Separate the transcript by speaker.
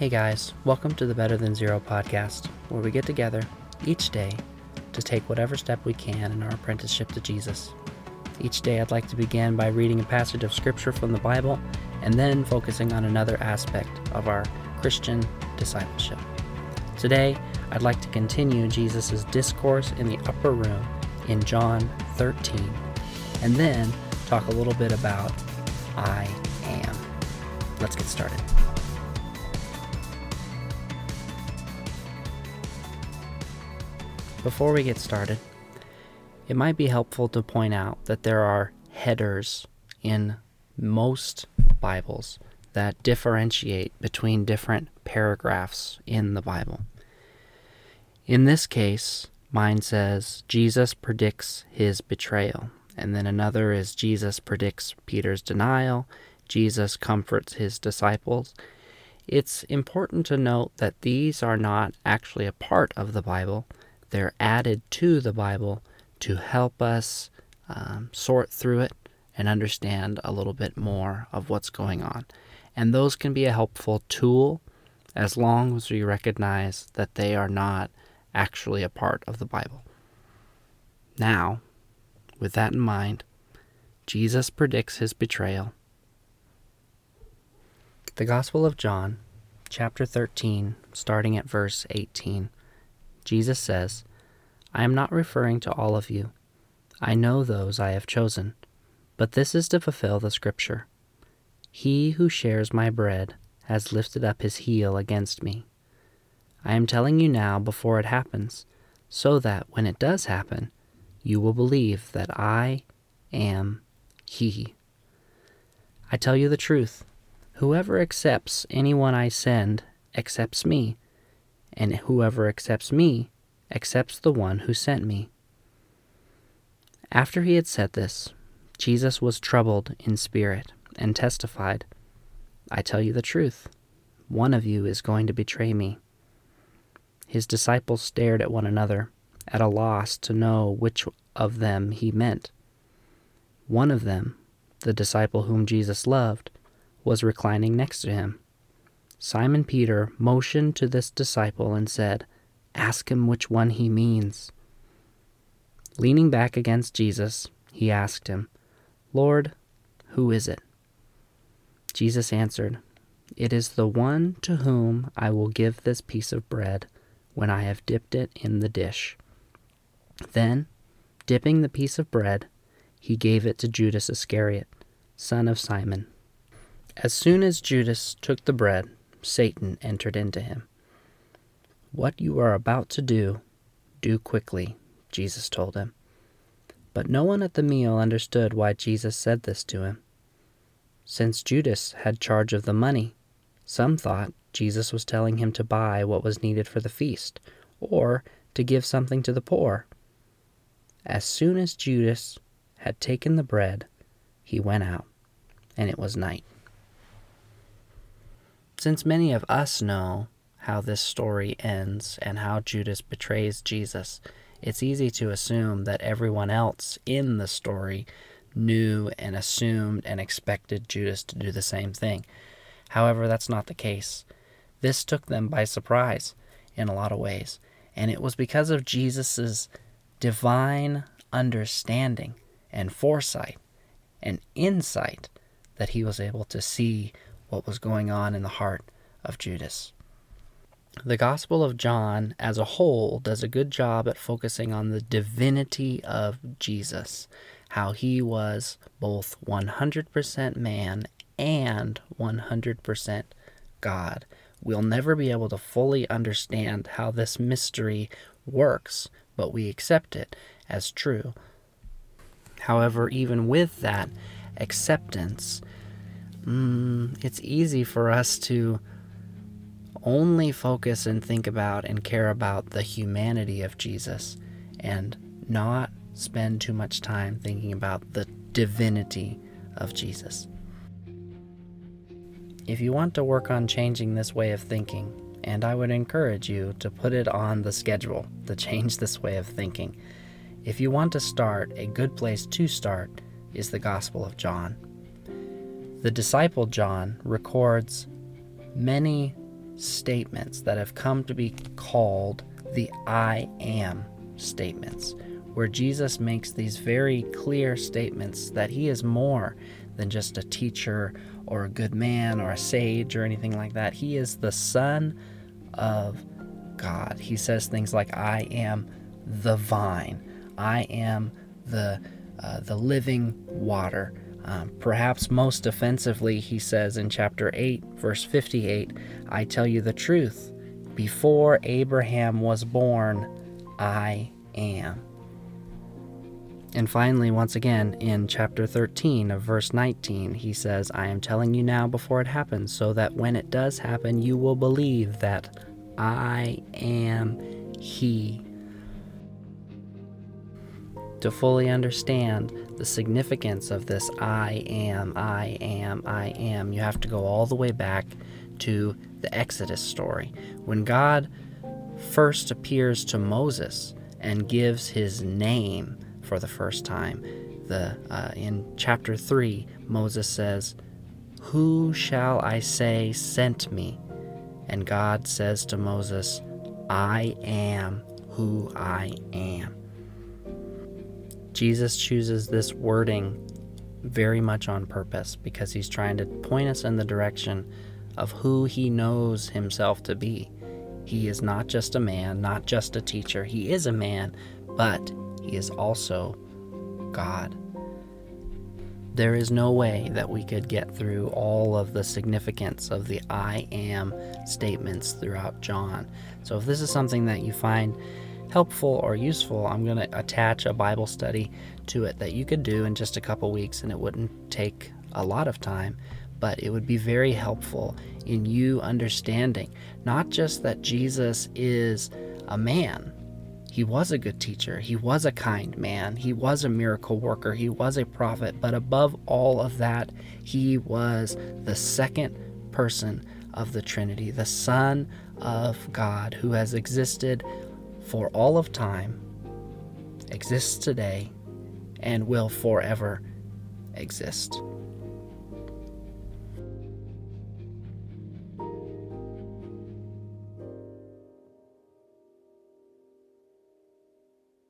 Speaker 1: Hey guys, welcome to the Better Than Zero podcast, where we get together each day to take whatever step we can in our apprenticeship to Jesus. Each day, I'd like to begin by reading a passage of scripture from the Bible and then focusing on another aspect of our Christian discipleship. Today, I'd like to continue Jesus' discourse in the upper room in John 13, and then talk a little bit about I am. Let's get started. Before we get started, it might be helpful to point out that there are headers in most Bibles that differentiate between different paragraphs in the Bible. In this case, mine says Jesus predicts his betrayal, and then another is Jesus predicts Peter's denial, Jesus comforts his disciples. It's important to note that these are not actually a part of the Bible they're added to the Bible to help us um, sort through it and understand a little bit more of what's going on. And those can be a helpful tool as long as we recognize that they are not actually a part of the Bible. Now, with that in mind, Jesus predicts his betrayal. The Gospel of John, chapter 13, starting at verse 18. Jesus says, I am not referring to all of you. I know those I have chosen, but this is to fulfill the scripture. He who shares my bread has lifted up his heel against me. I am telling you now before it happens, so that when it does happen, you will believe that I am He. I tell you the truth. Whoever accepts anyone I send accepts me, and whoever accepts me accepts the one who sent me. After he had said this, Jesus was troubled in spirit and testified, I tell you the truth, one of you is going to betray me. His disciples stared at one another, at a loss to know which of them he meant. One of them, the disciple whom Jesus loved, was reclining next to him. Simon Peter motioned to this disciple and said, Ask him which one he means. Leaning back against Jesus, he asked him, Lord, who is it? Jesus answered, It is the one to whom I will give this piece of bread when I have dipped it in the dish. Then, dipping the piece of bread, he gave it to Judas Iscariot, son of Simon. As soon as Judas took the bread, Satan entered into him. What you are about to do, do quickly, Jesus told him. But no one at the meal understood why Jesus said this to him. Since Judas had charge of the money, some thought Jesus was telling him to buy what was needed for the feast, or to give something to the poor. As soon as Judas had taken the bread, he went out, and it was night. Since many of us know how this story ends and how Judas betrays Jesus, it's easy to assume that everyone else in the story knew and assumed and expected Judas to do the same thing. However, that's not the case. This took them by surprise in a lot of ways, and it was because of Jesus' divine understanding and foresight and insight that he was able to see what was going on in the heart of Judas. The Gospel of John as a whole does a good job at focusing on the divinity of Jesus, how he was both 100% man and 100% God. We'll never be able to fully understand how this mystery works, but we accept it as true. However, even with that acceptance, mm, it's easy for us to only focus and think about and care about the humanity of Jesus and not spend too much time thinking about the divinity of Jesus. If you want to work on changing this way of thinking, and I would encourage you to put it on the schedule to change this way of thinking. If you want to start, a good place to start is the Gospel of John. The disciple John records many statements that have come to be called the I am statements, where Jesus makes these very clear statements that he is more than just a teacher or a good man or a sage or anything like that. He is the Son of God. He says things like, I am the vine, I am the, uh, the living water. Um, perhaps most offensively, he says in chapter 8, verse 58, I tell you the truth. Before Abraham was born, I am. And finally, once again, in chapter 13 of verse 19, he says, I am telling you now before it happens, so that when it does happen, you will believe that I am He. To fully understand the significance of this I am, I am, I am, you have to go all the way back to the Exodus story. When God first appears to Moses and gives his name for the first time. The uh, in chapter three, Moses says, "Who shall I say sent me?" And God says to Moses, "I am who I am." Jesus chooses this wording very much on purpose because he's trying to point us in the direction of who he knows himself to be. He is not just a man, not just a teacher. He is a man, but he is also God. There is no way that we could get through all of the significance of the I am statements throughout John. So, if this is something that you find helpful or useful, I'm going to attach a Bible study to it that you could do in just a couple weeks and it wouldn't take a lot of time, but it would be very helpful in you understanding not just that Jesus is a man, he was a good teacher. He was a kind man. He was a miracle worker. He was a prophet. But above all of that, he was the second person of the Trinity, the Son of God, who has existed for all of time, exists today, and will forever exist.